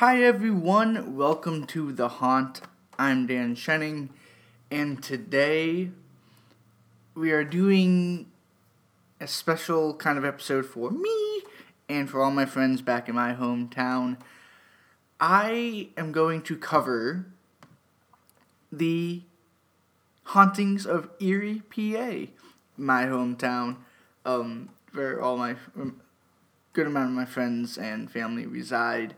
Hi everyone, welcome to The Haunt. I'm Dan Shenning, and today we are doing a special kind of episode for me and for all my friends back in my hometown. I am going to cover the hauntings of Erie, PA, my hometown, um, where all my um, good amount of my friends and family reside.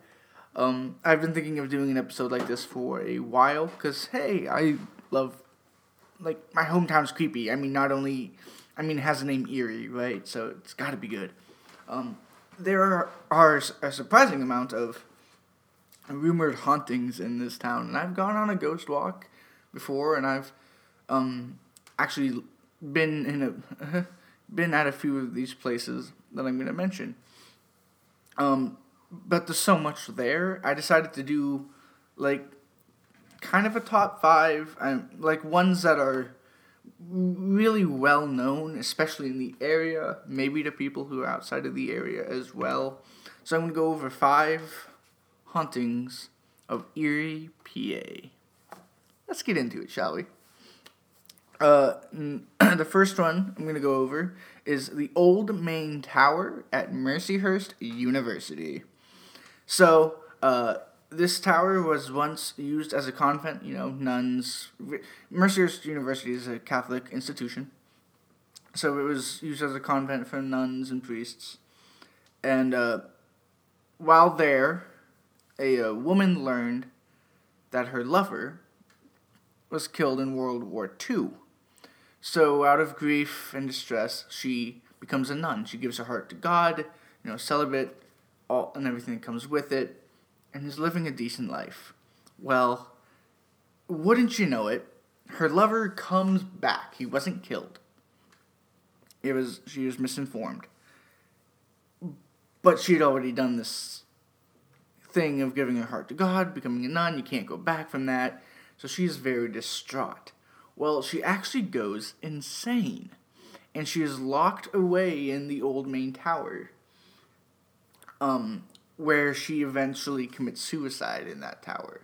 Um, I've been thinking of doing an episode like this for a while because hey, I love like my hometown's creepy. I mean, not only I mean it has the name Eerie, right? So it's got to be good. Um, there are, are a surprising amount of rumored hauntings in this town, and I've gone on a ghost walk before, and I've um, actually been in a been at a few of these places that I'm going to mention. Um, but there's so much there. I decided to do like kind of a top five, um, like ones that are really well known, especially in the area, maybe to people who are outside of the area as well. So I'm gonna go over five hauntings of Erie, PA. Let's get into it, shall we? Uh, the first one I'm gonna go over is the Old Main Tower at Mercyhurst University. So, uh, this tower was once used as a convent, you know, nuns. Mercyhurst University is a Catholic institution. So it was used as a convent for nuns and priests. And uh, while there, a, a woman learned that her lover was killed in World War II. So, out of grief and distress, she becomes a nun. She gives her heart to God, you know, celibate, all and everything that comes with it, and is living a decent life. Well, wouldn't you know it, her lover comes back. He wasn't killed. It was she was misinformed. But she'd already done this thing of giving her heart to God, becoming a nun. You can't go back from that. So she's very distraught. Well, she actually goes insane. And she is locked away in the old main tower um, where she eventually commits suicide in that tower.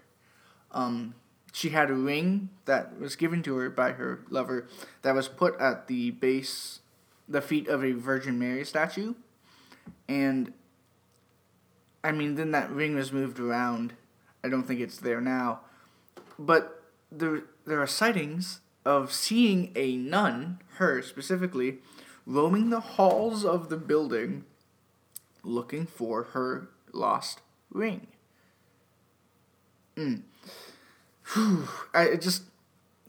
Um, she had a ring that was given to her by her lover that was put at the base, the feet of a Virgin Mary statue. And I mean, then that ring was moved around. I don't think it's there now. But there, there are sightings of seeing a nun, her specifically, roaming the halls of the building looking for her lost ring. Mm. I just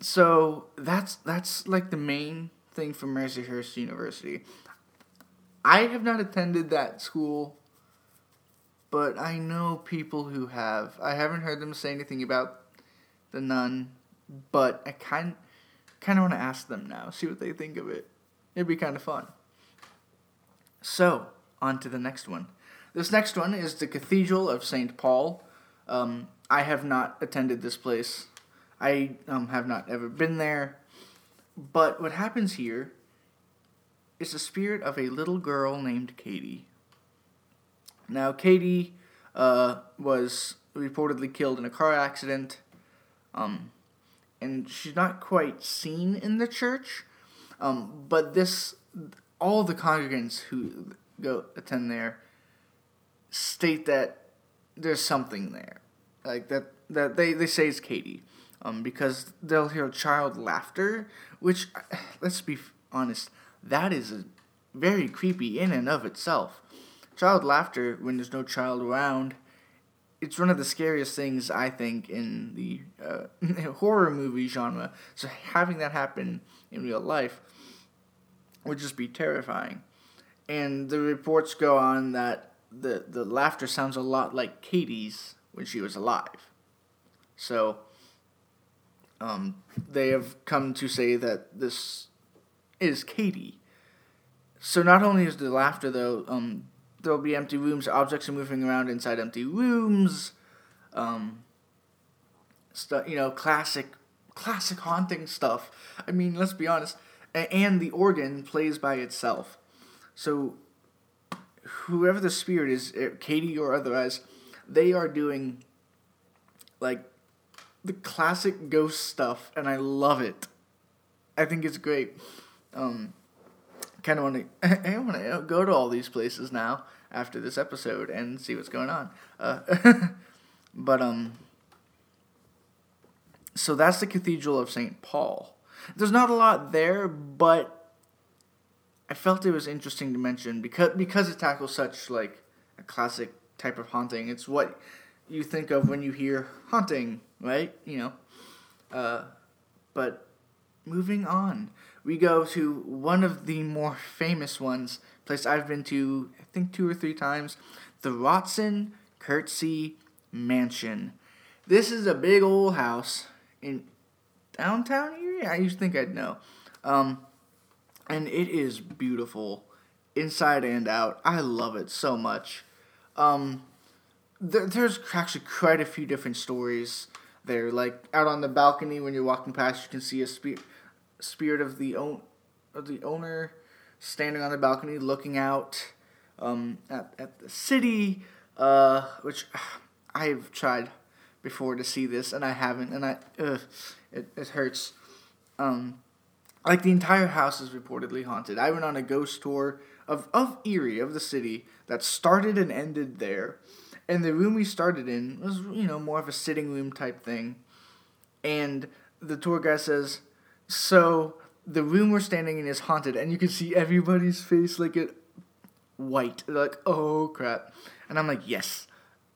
so that's that's like the main thing for Mercyhurst University. I have not attended that school, but I know people who have. I haven't heard them say anything about the nun, but I kind kind of want to ask them now, see what they think of it. It'd be kind of fun. So, on to the next one. This next one is the Cathedral of St. Paul. Um, I have not attended this place. I um, have not ever been there. But what happens here is the spirit of a little girl named Katie. Now, Katie uh, was reportedly killed in a car accident, um, and she's not quite seen in the church. Um, but this, all the congregants who go attend there state that there's something there, like that that they, they say it's Katie, um, because they'll hear child laughter, which let's be honest, that is a very creepy in and of itself. Child laughter when there's no child around. It's one of the scariest things I think in the uh, horror movie genre. So having that happen in real life would just be terrifying. And the reports go on that the, the laughter sounds a lot like Katie's when she was alive. So um, they have come to say that this is Katie. So not only is the laughter though, um, there'll be empty rooms, objects are moving around inside empty rooms. Um, stuff, you know, classic, classic haunting stuff. I mean, let's be honest. And the organ plays by itself. So, whoever the spirit is, eh, Katie or otherwise, they are doing like the classic ghost stuff, and I love it. I think it's great. Um, kind of want to. I want to go to all these places now after this episode and see what's going on. Uh, but um, so that's the Cathedral of St. Paul. There's not a lot there, but I felt it was interesting to mention because because it tackles such like a classic type of haunting. It's what you think of when you hear haunting, right? You know. Uh, but moving on, we go to one of the more famous ones, place I've been to, I think two or three times, the Rotzen Curtsey Mansion. This is a big old house in downtown area. I used to think I'd know. Um, and it is beautiful inside and out. I love it so much. Um, there, there's actually quite a few different stories there. Like out on the balcony when you're walking past, you can see a spirit, spirit of the own of the owner standing on the balcony looking out um, at, at the city, uh, which I've tried before to see this and I haven't, and I ugh, it, it hurts. Um, like the entire house is reportedly haunted. I went on a ghost tour of, of Erie, of the city, that started and ended there. And the room we started in was, you know, more of a sitting room type thing. And the tour guide says, So the room we're standing in is haunted, and you can see everybody's face like it white. They're like, oh crap. And I'm like, yes.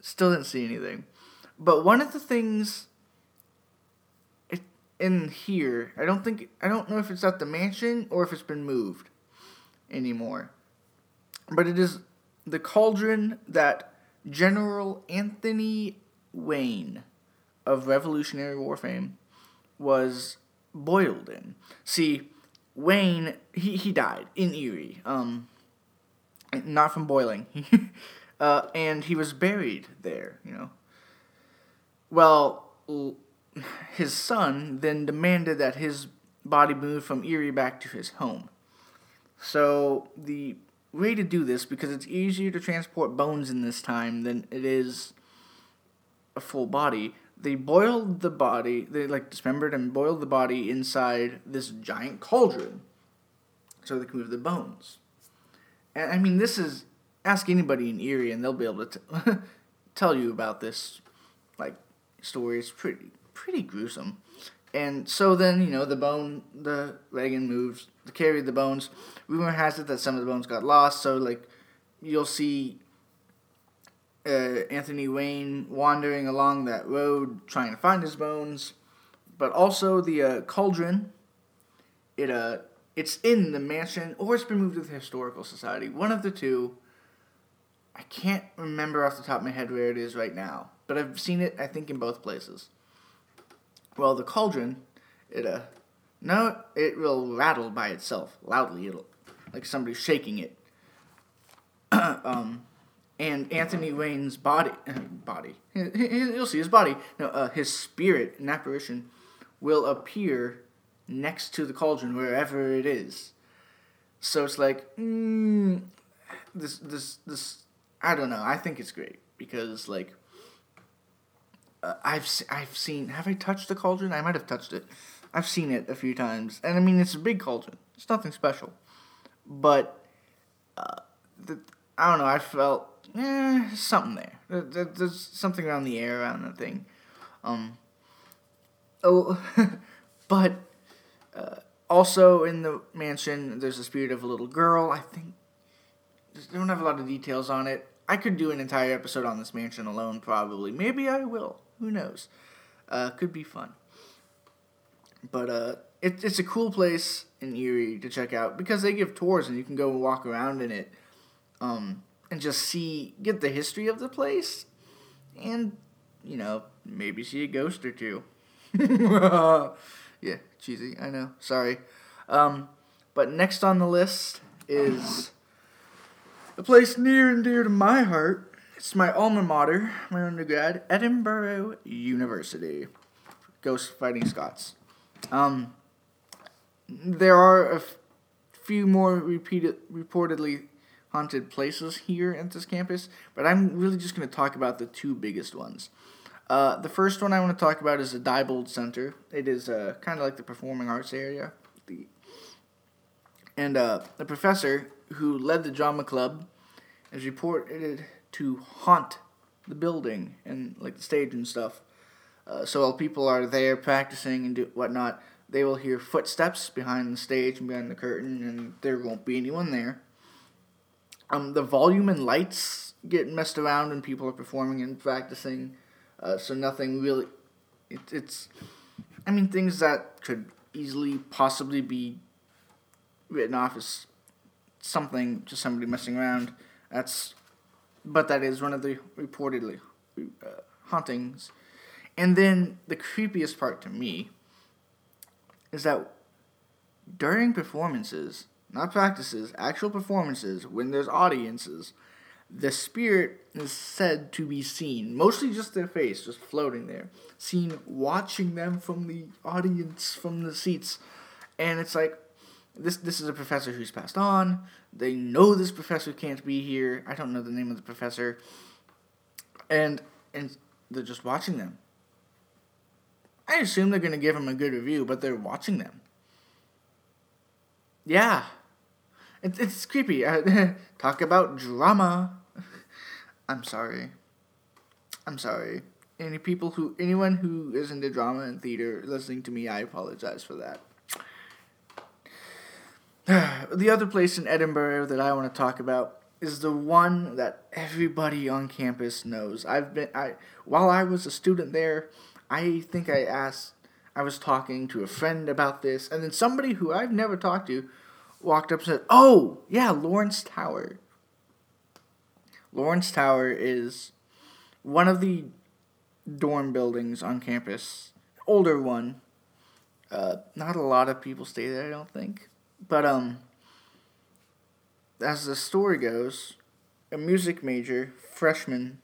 Still didn't see anything. But one of the things in here, I don't think I don't know if it's at the mansion or if it's been moved anymore. But it is the cauldron that General Anthony Wayne of Revolutionary War fame was boiled in. See, Wayne he, he died in Erie. Um not from boiling. uh, and he was buried there, you know. Well, his son then demanded that his body move from Erie back to his home. So the way to do this, because it's easier to transport bones in this time than it is a full body, they boiled the body, they like dismembered and boiled the body inside this giant cauldron so they can move the bones. And I mean, this is, ask anybody in Erie and they'll be able to t- tell you about this, like, story. It's pretty pretty gruesome. And so then, you know, the bone, the wagon moves carry the bones. Rumor has it that some of the bones got lost, so, like, you'll see uh, Anthony Wayne wandering along that road trying to find his bones. But also the uh, cauldron, it uh, it's in the mansion or it's been moved to the historical society. One of the two. I can't remember off the top of my head where it is right now, but I've seen it. I think in both places. Well, the cauldron, it uh, no, it will rattle by itself loudly. It'll like somebody shaking it. um, and Anthony Wayne's body, body, you'll see his body. No, uh, his spirit, an apparition, will appear next to the cauldron wherever it is. So it's like, mm, this, this, this. I don't know. I think it's great because like uh, I've I've seen. Have I touched the cauldron? I might have touched it. I've seen it a few times, and I mean it's a big cauldron. It's nothing special, but uh, the, I don't know. I felt eh, something there. there. There's something around the air around the thing. Um. Oh, but uh, also in the mansion, there's the spirit of a little girl. I think they don't have a lot of details on it. I could do an entire episode on this mansion alone, probably. Maybe I will. Who knows? Uh, could be fun. But uh, it, it's a cool place in Erie to check out because they give tours and you can go and walk around in it um, and just see, get the history of the place and, you know, maybe see a ghost or two. yeah, cheesy, I know. Sorry. Um, but next on the list is a place near and dear to my heart it's my alma mater, my undergrad, Edinboro University. Ghost Fighting Scots. Um, there are a f- few more repeated, reportedly haunted places here at this campus, but I'm really just going to talk about the two biggest ones. Uh, the first one I want to talk about is the Diebold Center. It is uh, kind of like the performing arts area. The, and uh, the professor who led the drama club is reported to haunt the building and like the stage and stuff. Uh, so while people are there practicing and do whatnot, they will hear footsteps behind the stage and behind the curtain, and there won't be anyone there. Um, the volume and lights get messed around when people are performing and practicing, uh, so nothing really. It, it's, I mean, things that could easily possibly be written off as something just somebody messing around. That's, but that is one of the reportedly uh, hauntings. And then the creepiest part to me is that during performances, not practices, actual performances, when there's audiences, the spirit is said to be seen, mostly just their face, just floating there, seen watching them from the audience, from the seats. And it's like, this this is a professor who's passed on. They know this professor can't be here. I don't know the name of the professor. And and they're just watching them. I assume they're going to give him a good review, but they're watching them. Yeah. It, it's creepy. Uh, talk about drama. I'm sorry. I'm sorry. Any people who, anyone who is into drama and theater listening to me, I apologize for that. the other place in Edinboro that I want to talk about is the one that everybody on campus knows. I've been I while I was a student there, I think I asked, I was talking to a friend about this, and then somebody who I've never talked to walked up and said, Oh, yeah, Lawrence Tower. Lawrence Tower is one of the dorm buildings on campus, older one. Uh, not a lot of people stay there, I don't think. But, um, as the story goes, a music major, freshman,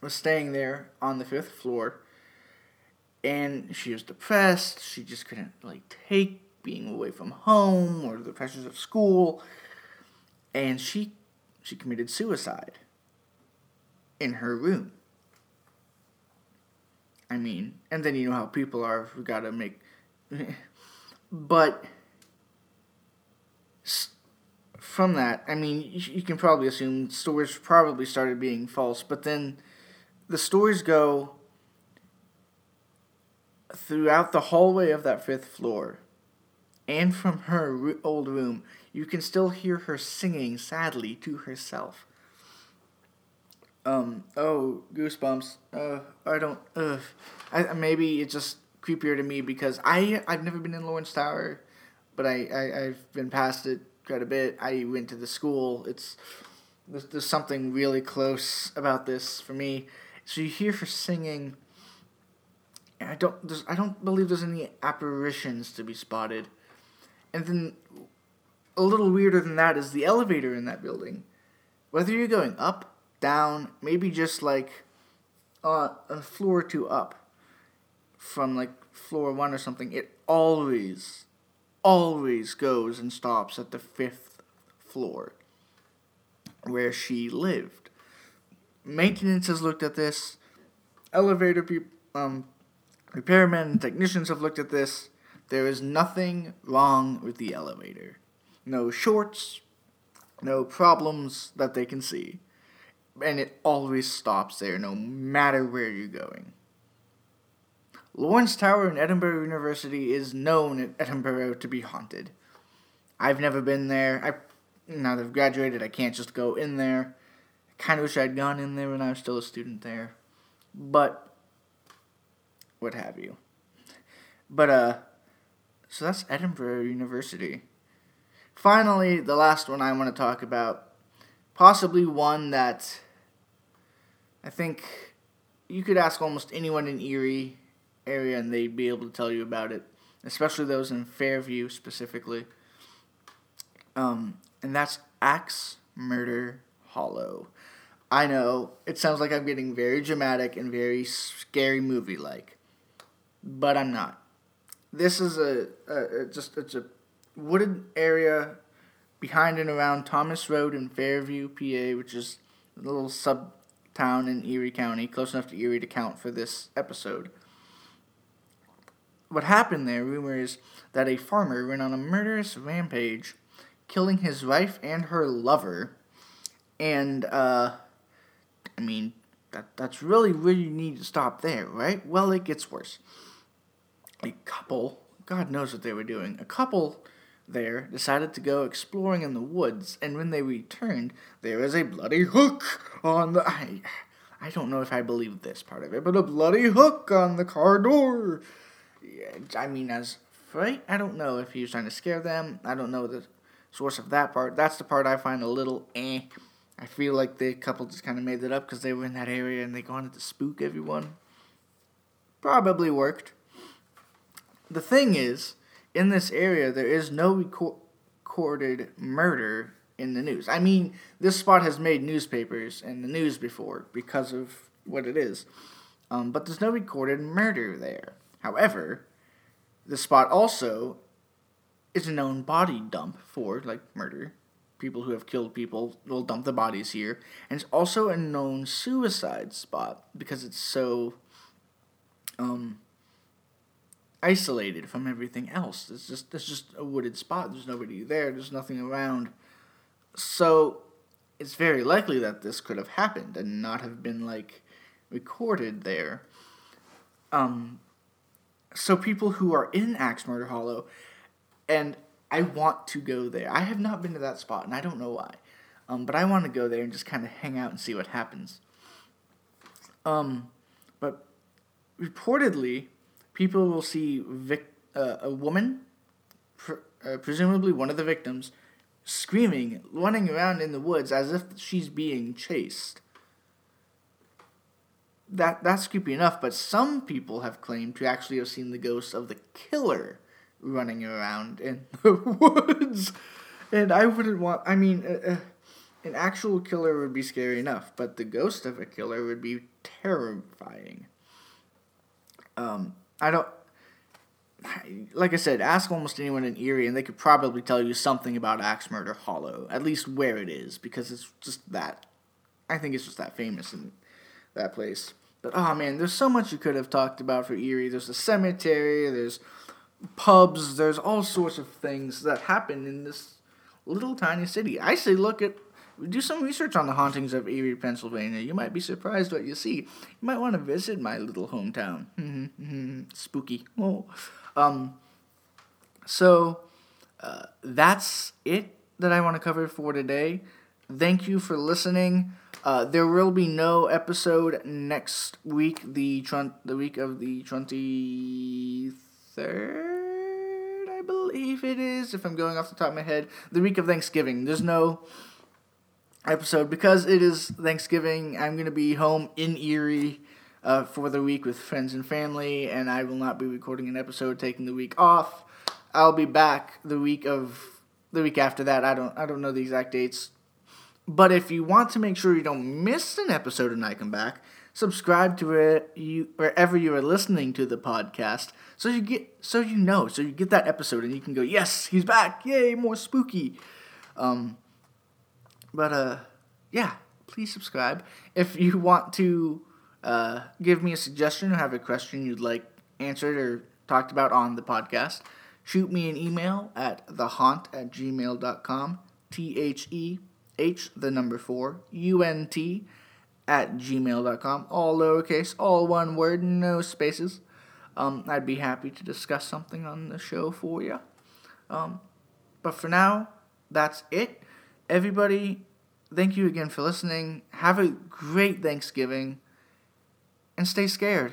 was staying there on the fifth floor and she was depressed. She just couldn't like take being away from home or the pressures of school, and she she committed suicide in her room. I mean, and then you know how people are. We gotta make, but from that, I mean, you can probably assume stories probably started being false, but then the stories go throughout the hallway of that fifth floor and from her old room, you can still hear her singing sadly to herself. Um, oh, goosebumps. Uh, I don't, uh, I, maybe it's just creepier to me because I, I've never been in Lawrence Tower, but I, I, I've been past it quite a bit. I went to the school. It's, there's, there's something really close about this for me. So you hear her singing I don't I don't believe there's any apparitions to be spotted. And then a little weirder than that is the elevator in that building. Whether you're going up, down, maybe just like uh, a floor or two up from like floor one or something, it always, always goes and stops at the fifth floor where she lived. Maintenance has looked at this. Elevator um, Repairmen and technicians have looked at this. There is nothing wrong with the elevator. No shorts, no problems that they can see. And it always stops there, no matter where you're going. Lawrence Tower in Edinboro University is known at Edinboro to be haunted. I've never been there. I now that I've graduated, I can't just go in there. I kind of wish I'd gone in there when I was still a student there. But what have you. But uh so that's Edinboro University. Finally, the last one I want to talk about, possibly one that I think you could ask almost anyone in Erie area and they'd be able to tell you about it, especially those in Fairview specifically. Um, and that's Axe Murder Hollow. I know it sounds like I'm getting very dramatic and very scary movie like but I'm not. This is a, a, a just it's a wooded area behind and around Thomas Road in Fairview, PA, which is a little sub town in Erie County, close enough to Erie to count for this episode. What happened there, rumor is that a farmer went on a murderous rampage, killing his wife and her lover. And, uh, I mean, that, that's really where you need to stop there, right? Well, it gets worse. A couple, God knows what they were doing, a couple there decided to go exploring in the woods, and when they returned, there was a bloody hook on the. I, I don't know if I believe this part of it, but a bloody hook on the car door. I mean, as right, I don't know if he was trying to scare them. I don't know the source of that part. That's the part I find a little eh. I feel like the couple just kind of made that up because they were in that area and they wanted to spook everyone. Probably worked. The thing is, in this area, there is no recorded murder in the news. I mean, this spot has made newspapers and the news before because of what it is. Um, but there's no recorded murder there. However, the spot also is a known body dump for like murder. People who have killed people will dump the bodies here, and it's also a known suicide spot because it's so um, isolated from everything else. It's just it's just a wooded spot. There's nobody there. There's nothing around. So it's very likely that this could have happened and not have been like recorded there. Um, so people who are in Axe Murder Hollow, and I want to go there. I have not been to that spot, and I don't know why. Um, but I want to go there and just kind of hang out and see what happens. Um, but reportedly, people will see vic- uh, a woman, pr- uh, presumably one of the victims, screaming, running around in the woods as if she's being chased. That that's creepy enough, but some people have claimed to actually have seen the ghost of the killer running around in the woods. And I wouldn't want. I mean, uh, an actual killer would be scary enough, but the ghost of a killer would be terrifying. Um, I don't. Like I said, ask almost anyone in Erie, and they could probably tell you something about Axe Murder Hollow, at least where it is, because it's just that. I think it's just that famous in that place. But oh man, there's so much you could have talked about for Erie. There's a cemetery, there's pubs, there's all sorts of things that happen in this little tiny city. I say look at do some research on the hauntings of Erie, Pennsylvania. You might be surprised what you see. You might want to visit my little hometown. Spooky. Oh. Um, so uh, that's it that I want to cover for today. Thank you for listening. Uh, there will be no episode next week, the tr- the week of the twenty third, I believe it is. If I'm going off the top of my head, the week of Thanksgiving. There's no episode because it is Thanksgiving. I'm to be home in Erie uh, for the week with friends and family, and I will not be recording an episode taking the week off. I'll be back the week of the week after that. I don't I don't know the exact dates. But if you want to make sure you don't miss an episode when I come back, subscribe to it you wherever you are listening to the podcast, so you get so you know, so you get that episode and you can go, yes, he's back, yay, more spooky. Um, but uh, yeah, please subscribe. If you want to uh, give me a suggestion or have a question you'd like answered or talked about on the podcast, shoot me an email at thehaunt at gmail.com. T H E H, the number four, U N T at gmail.com. All lowercase, all one word, no spaces. Um, I'd be happy to discuss something on the show for you. Um, but for now, that's it. Everybody, thank you again for listening. Have a great Thanksgiving and stay scared.